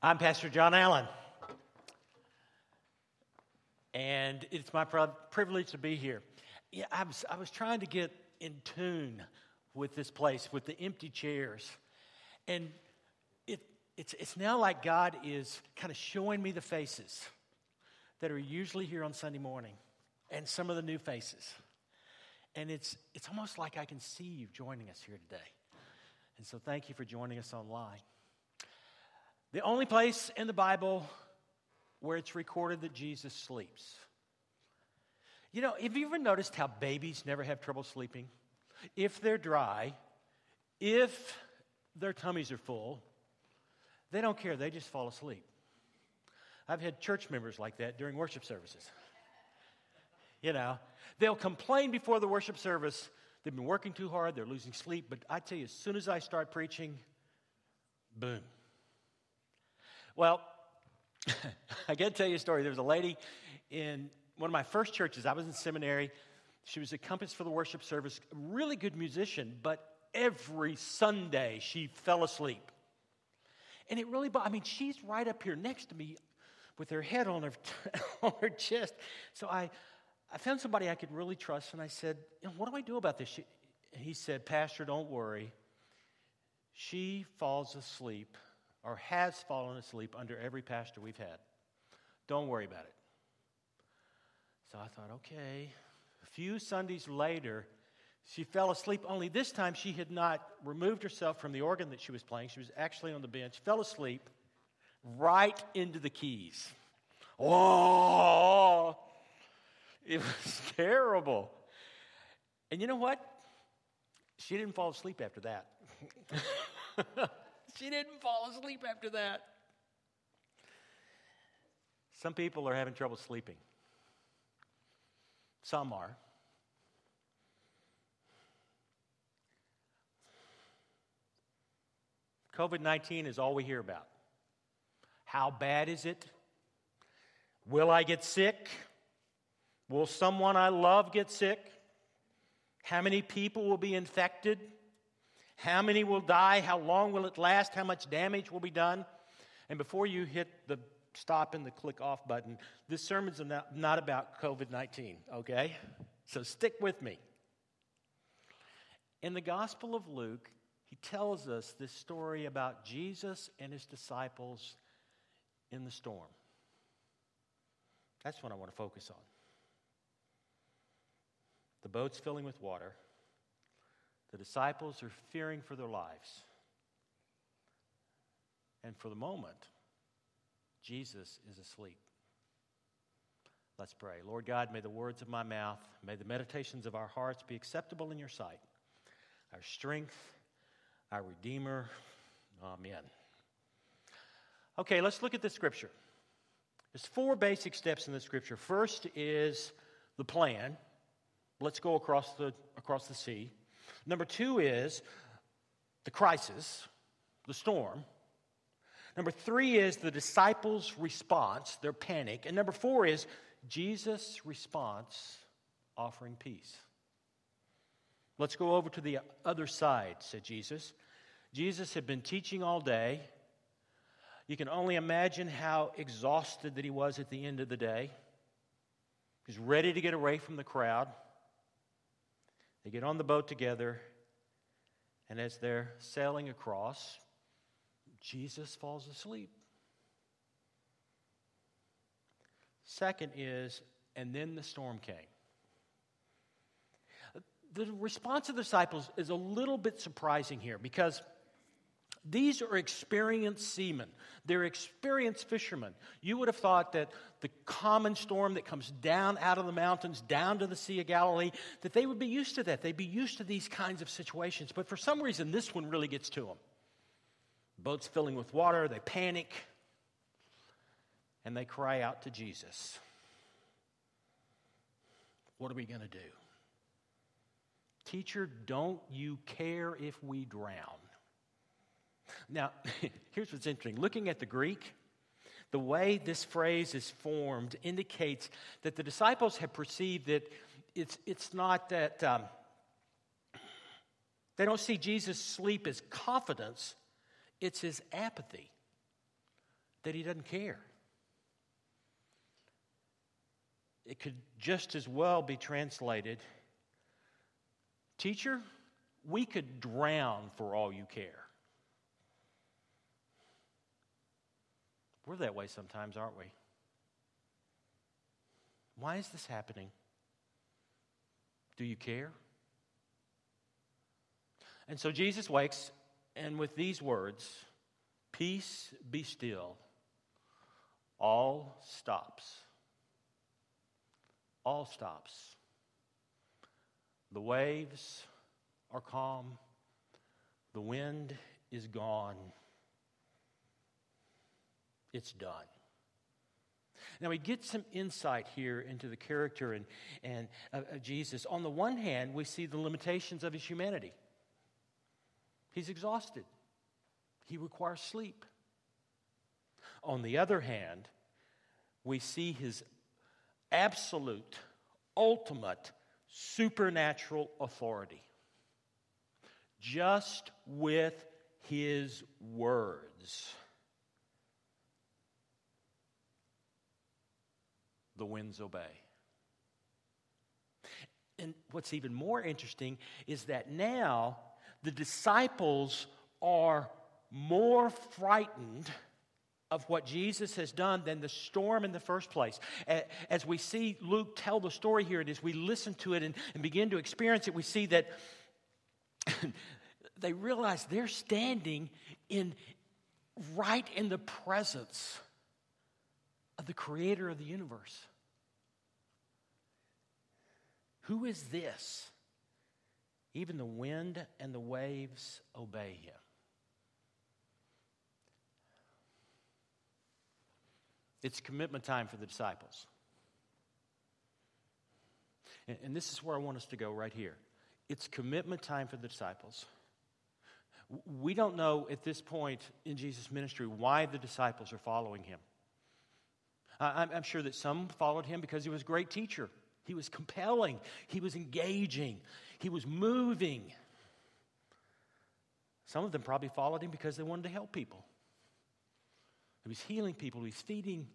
I'm Pastor John Allen. And it's my privilege to be here. Yeah, I was, I was trying to get in tune with this place, with the empty chairs. And it, it's, it's now like God is kind of showing me the faces that are usually here on Sunday morning and some of the new faces. And it's, it's almost like I can see you joining us here today. And so thank you for joining us online. The only place in the Bible where it's recorded that Jesus sleeps. You know, have you ever noticed how babies never have trouble sleeping? If they're dry, if their tummies are full, they don't care, they just fall asleep. I've had church members like that during worship services. You know, they'll complain before the worship service. They've been working too hard, they're losing sleep. But I tell you, as soon as I start preaching, boom. Well, I got to tell you a story. There was a lady in one of my first churches. I was in seminary. She was a compass for the worship service, really good musician, but every Sunday she fell asleep. And it really, I mean, she's right up here next to me with her head on her, on her chest. So I, I found somebody I could really trust, and I said, What do I do about this? She, he said, Pastor, don't worry. She falls asleep or has fallen asleep under every pastor we've had. Don't worry about it. So I thought, okay. A few Sundays later, she fell asleep, only this time she had not removed herself from the organ that she was playing. She was actually on the bench, fell asleep right into the keys. Oh, it was terrible. And you know what? She didn't fall asleep after that. she didn't fall asleep after that. Some people are having trouble sleeping. Some are. COVID 19 is all we hear about. How bad is it? Will I get sick? Will someone I love get sick? How many people will be infected? How many will die? How long will it last? How much damage will be done? And before you hit the stop and the click off button, this sermon's not about COVID 19, okay? So stick with me. In the Gospel of Luke, he tells us this story about Jesus and his disciples in the storm. That's what I want to focus on. The boat's filling with water. The disciples are fearing for their lives. And for the moment, Jesus is asleep. Let's pray. Lord God, may the words of my mouth, may the meditations of our hearts be acceptable in your sight, our strength, our Redeemer. Amen. Okay, let's look at the scripture. There's four basic steps in the scripture. First is the plan. Let's go across the, across the sea. Number two is the crisis, the storm. Number three is the disciples' response, their panic. And number four is Jesus' response, offering peace. Let's go over to the other side, said Jesus. Jesus had been teaching all day. You can only imagine how exhausted that he was at the end of the day. He's ready to get away from the crowd. They get on the boat together, and as they're sailing across, Jesus falls asleep. Second is, and then the storm came. The response of the disciples is a little bit surprising here because these are experienced seamen. They're experienced fishermen. You would have thought that the common storm that comes down out of the mountains, down to the Sea of Galilee, that they would be used to that. They'd be used to these kinds of situations. But for some reason, this one really gets to them. Boat's filling with water, they panic, and they cry out to Jesus. What are we going to do? Teacher, don't you care if we drown? Now, here's what's interesting. Looking at the Greek, the way this phrase is formed indicates that the disciples have perceived that it's, it's not that um, they don't see Jesus' sleep as confidence, it's his apathy. that he doesn't care. It could just as well be translated Teacher, we could drown for all you care. We're that way sometimes, aren't we? Why is this happening? Do you care? And so Jesus wakes, and with these words, Peace be still, all stops. All stops. The waves are calm, the wind is gone. It's done. Now, we get some insight here into the character and, and uh, of Jesus. On the one hand, we see the limitations of his humanity. He's exhausted, he requires sleep. On the other hand, we see his absolute, ultimate, supernatural authority just with his words. The winds obey. And what's even more interesting is that now the disciples are more frightened of what Jesus has done than the storm in the first place. As we see Luke tell the story here, and as we listen to it and, and begin to experience it, we see that they realize they're standing in right in the presence the creator of the universe. Who is this? Even the wind and the waves obey him. It's commitment time for the disciples. And, this is where I want us to go right here. It's commitment time for the disciples. We don't know at this point in Jesus' ministry why the disciples are following him. I'm sure that some followed him because he was a great teacher. He was compelling. He was engaging. He was moving. Some of them probably followed him because they wanted to help people. He was healing people, he was feeding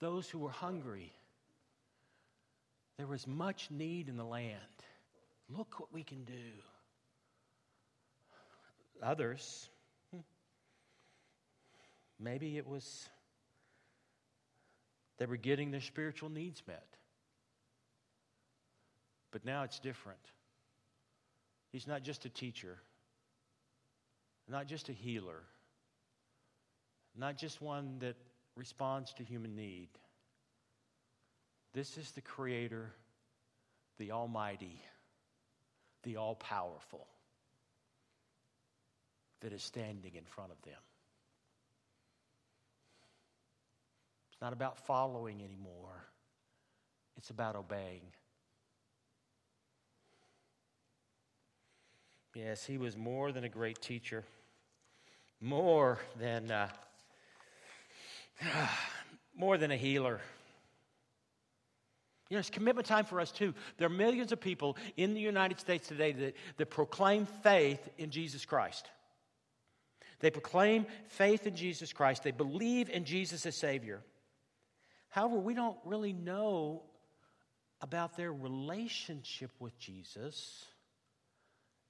those who were hungry. There was much need in the land. Look what we can do. Others, hmm, maybe it was they were getting their spiritual needs met. But now it's different. He's not just a teacher, not just a healer, not just one that responds to human need. This is the Creator, the Almighty, the All Powerful that is standing in front of them. Not about following anymore, it's about obeying. Yes, he was more than a great teacher, more than, uh, more than a healer. You know, it's commitment time for us too. There are millions of people in the United States today that, that proclaim faith in Jesus Christ. They proclaim faith in Jesus Christ. They believe in Jesus as Savior. However, we don't really know about their relationship with Jesus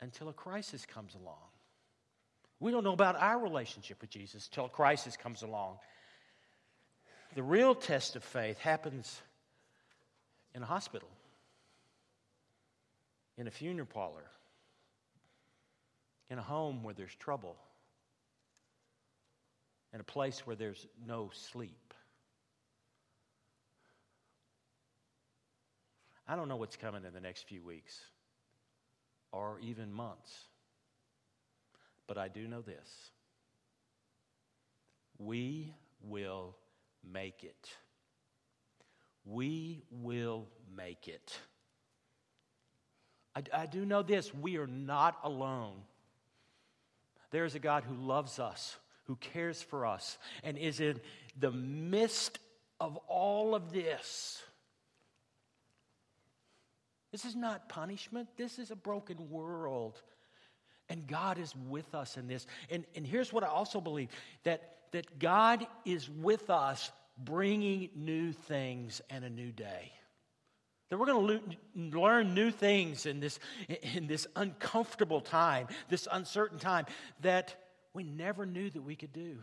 until a crisis comes along. We don't know about our relationship with Jesus until a crisis comes along. The real test of faith happens in a hospital, in a funeral parlor, in a home where there's trouble, in a place where there's no sleep. I don't know what's coming in the next few weeks or even months, but I do know this. We will make it. We will make it. I, I do know this we are not alone. There is a God who loves us, who cares for us, and is in the midst of all of this. This is not punishment, this is a broken world. And God is with us in this. And, and here's what I also believe that, that God is with us bringing new things and a new day. That we're going to learn new things in this, in this uncomfortable time, this uncertain time that we never knew that we could do.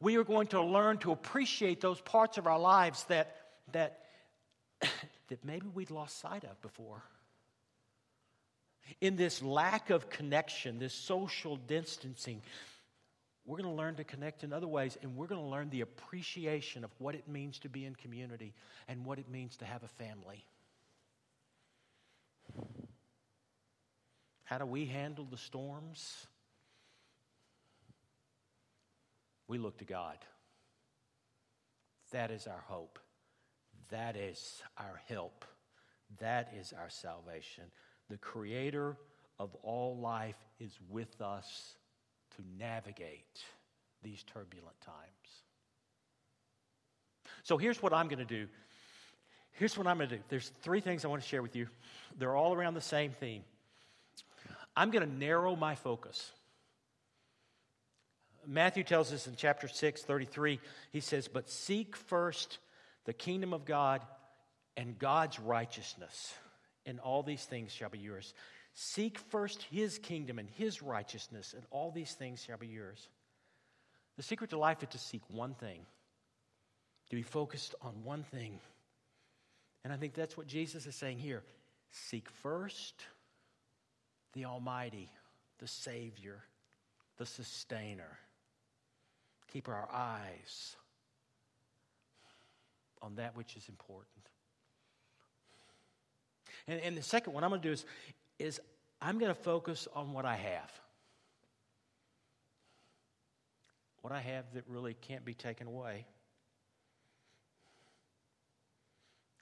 We are going to learn to appreciate those parts of our lives that, that, that maybe we'd lost sight of before. In this lack of connection, this social distancing, we're going to learn to connect in other ways, and we're going to learn the appreciation of what it means to be in community and what it means to have a family. How do we handle the storms? We look to God. That is our hope. That is our help. That is our salvation. The Creator of all life is with us to navigate these turbulent times. So here's what I'm going to do. Here's what I'm going to do. There's three things I want to share with you. They're all around the same theme. I'm going to narrow my focus. Matthew tells us in chapter 6, 33, he says, But seek first the kingdom of God and God's righteousness, and all these things shall be yours. Seek first his kingdom and his righteousness, and all these things shall be yours. The secret to life is to seek one thing, to be focused on one thing. And I think that's what Jesus is saying here. Seek first the Almighty, the Savior, the Sustainer. Keep our eyes on that which is important. And, and the second one I'm going to do is is I'm going to focus on what I have. What I have that really can't be taken away.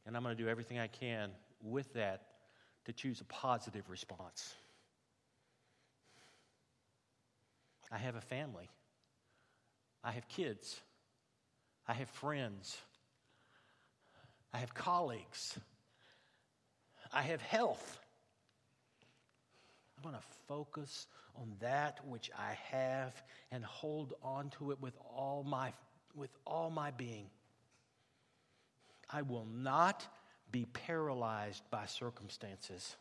And I'm going to do everything I can with that to choose a positive response. I have a family. I have kids. I have friends. I have colleagues. I have health. I'm going to focus on that which I have and hold on to it with all my, with all my being. I will not be paralyzed by circumstances.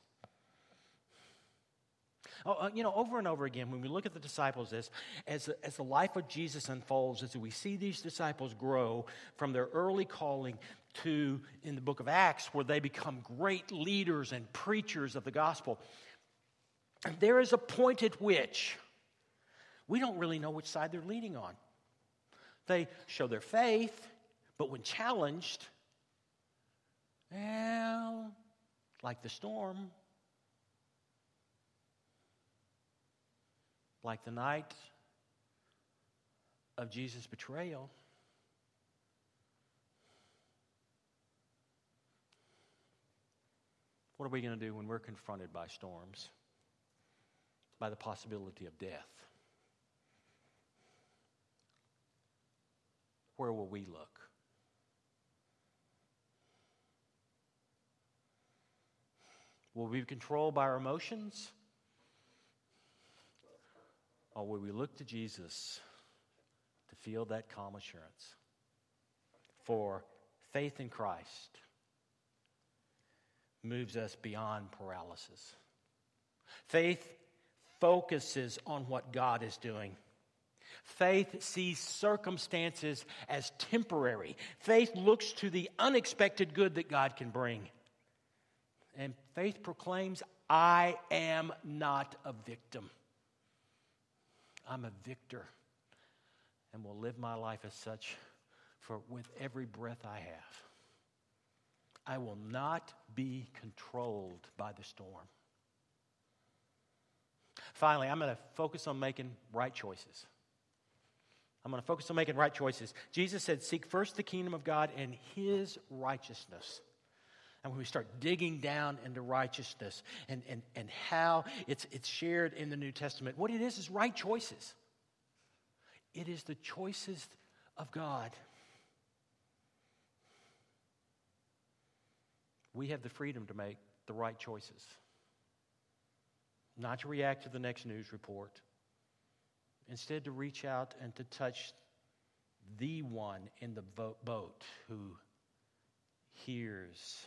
Oh, uh, you know, over and over again, when we look at the disciples, as, as, as the life of Jesus unfolds, as we see these disciples grow from their early calling to in the book of Acts, where they become great leaders and preachers of the gospel, there is a point at which we don't really know which side they're leaning on. They show their faith, but when challenged, well, like the storm, like the night of Jesus' betrayal, what are we going to do when we're confronted by storms? by the possibility of death. Where will we look? Will we be controlled by our emotions? Or will we look to Jesus to feel that calm assurance? For faith in Christ moves us beyond paralysis. Faith focuses on what God is doing. Faith sees circumstances as temporary. Faith looks to the unexpected good that God can bring. And faith proclaims, I am not a victim. I'm a victor and will live my life as such for with every breath I have. I will not be controlled by the storm. Finally, I'm going to focus on making right choices. I'm going to focus on making right choices. Jesus said, Seek first the kingdom of God and his righteousness. And when we start digging down into righteousness and, and, and how it's, it's shared in the New Testament, what it is is right choices. It is the choices of God. We have the freedom to make the right choices. not to react to the next news report. Instead, to reach out and to touch the one in the boat who hears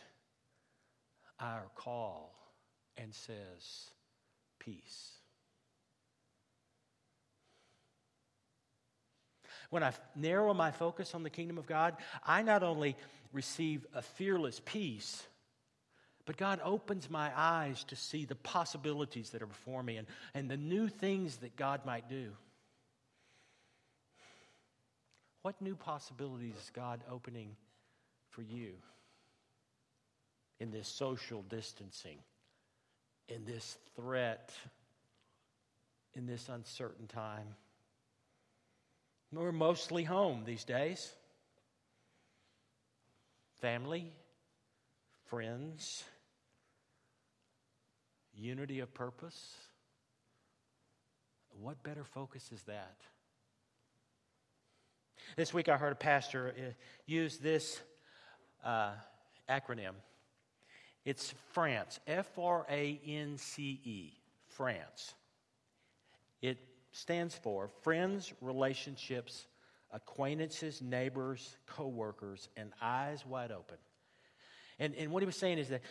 our call and says, Peace. When I narrow my focus on the kingdom of God, I not only receive a fearless peace, but God opens my eyes to see the possibilities that are before me and, and the new things that God might do. What new possibilities is God opening for you in this social distancing, in this threat, in this uncertain time? We're mostly home these days. Family, friends, unity of purpose. What better focus is that? This week I heard a pastor uh, use this uh, acronym. It's France, F R A N C E, France. It stands for Friends, Relationships, Acquaintances, Neighbors, Coworkers, and Eyes Wide Open. And, and what he was saying is that,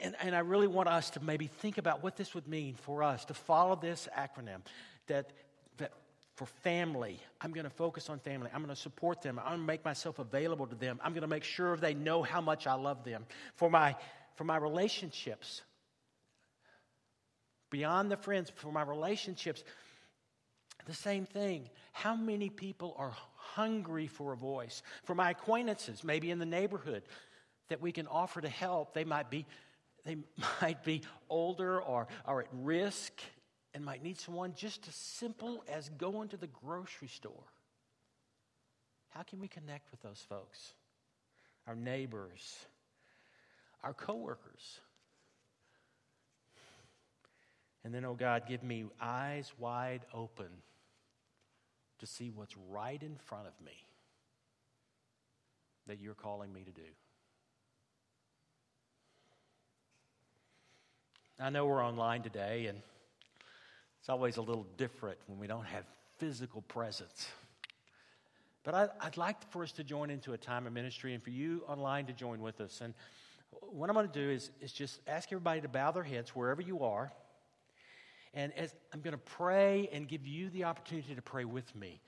and, and I really want us to maybe think about what this would mean for us to follow this acronym that, that for family, I'm going to focus on family. I'm going to support them. I'm going to make myself available to them. I'm going to make sure they know how much I love them. For my, for my relationships, beyond the friends, for my relationships, the same thing. How many people are hungry for a voice? For my acquaintances, maybe in the neighborhood, that we can offer to help. They might be, they might be older or are at risk and might need someone just as simple as going to the grocery store. How can we connect with those folks? Our neighbors, our coworkers. And then, oh God, give me eyes wide open to see what's right in front of me that you're calling me to do. I know we're online today, and it's always a little different when we don't have physical presence. But I, would like for us to join into a time of ministry and for you online to join with us. And what I'm going to do is, is just ask everybody to bow their heads wherever you are. And as I'm going to pray and give you the opportunity to pray with me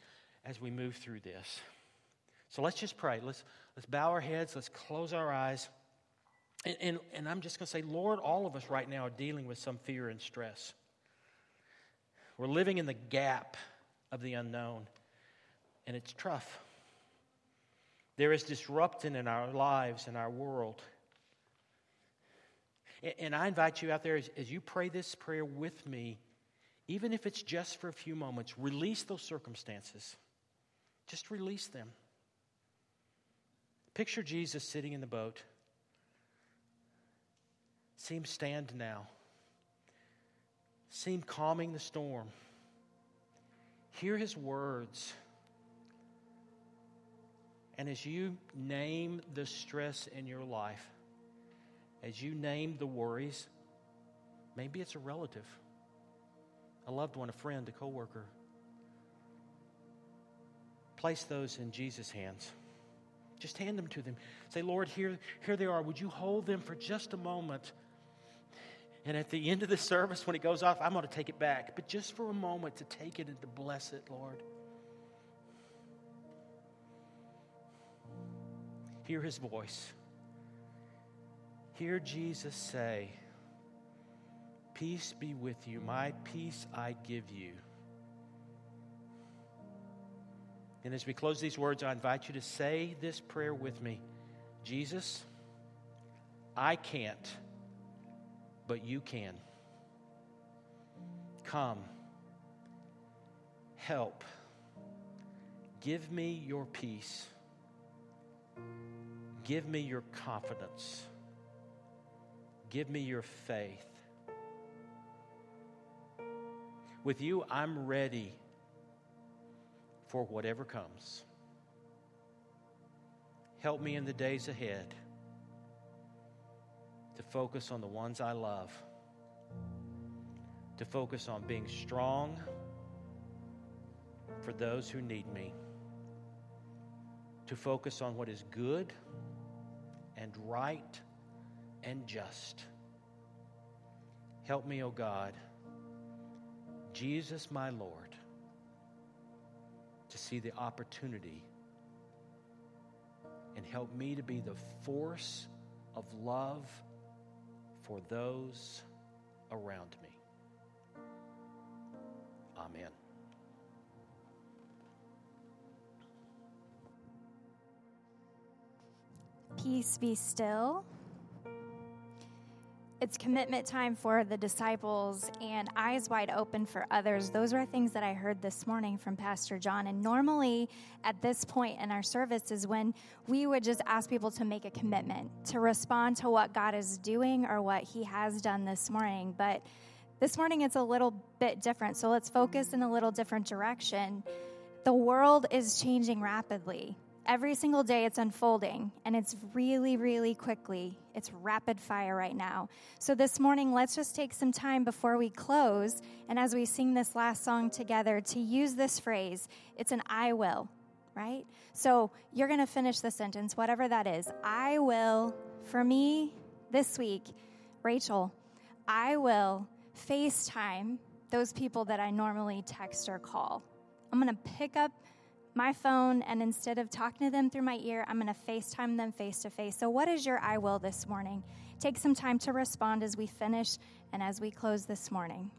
as we move through this. So let's just pray. Let's, let's bow our heads. Let's close our eyes. And, and, and I'm just going to say, Lord, all of us right now are dealing with some fear and stress. We're living in the gap of the unknown, and it's tough. There is disruption in our lives and our world. And I invite you out there as, as you pray this prayer with me, even if it's just for a few moments, release those circumstances. Just release them. Picture Jesus sitting in the boat. See him stand now. See him calming the storm. Hear his words. And as you name the stress in your life, as you name the worries, maybe it's a relative, a loved one, a friend, a coworker. Place those in Jesus' hands. Just hand them to them. Say, Lord, here, here they are. Would you hold them for just a moment? And at the end of the service, when it goes off, I'm going to take it back. But just for a moment to take it and to bless it, Lord. Hear his voice. Hear Jesus say, Peace be with you. My peace I give you. And as we close these words, I invite you to say this prayer with me Jesus, I can't, but you can. Come, help, give me your peace, give me your confidence. Give me your faith. With you, I'm ready for whatever comes. Help me in the days ahead to focus on the ones I love, to focus on being strong for those who need me, to focus on what is good and right and just. Help me, O oh God, Jesus my Lord, to see the opportunity and help me to be the force of love for those around me. Amen. Peace be still. It's commitment time for the disciples and eyes wide open for others. Those are things that I heard this morning from Pastor John. And normally, at this point in our service, is when we would just ask people to make a commitment to respond to what God is doing or what He has done this morning. But this morning, it's a little bit different. So let's focus in a little different direction. The world is changing rapidly every single day it's unfolding and it's really, really quickly. It's rapid fire right now. So this morning, let's just take some time before we close and as we sing this last song together to use this phrase. It's an I will, right? So you're going to finish the sentence, whatever that is. I will, for me this week, Rachel, I will FaceTime those people that I normally text or call. I'm going to pick up my phone, and instead of talking to them through my ear, I'm going to FaceTime them face to face. So, what is your I will this morning? Take some time to respond as we finish and as we close this morning.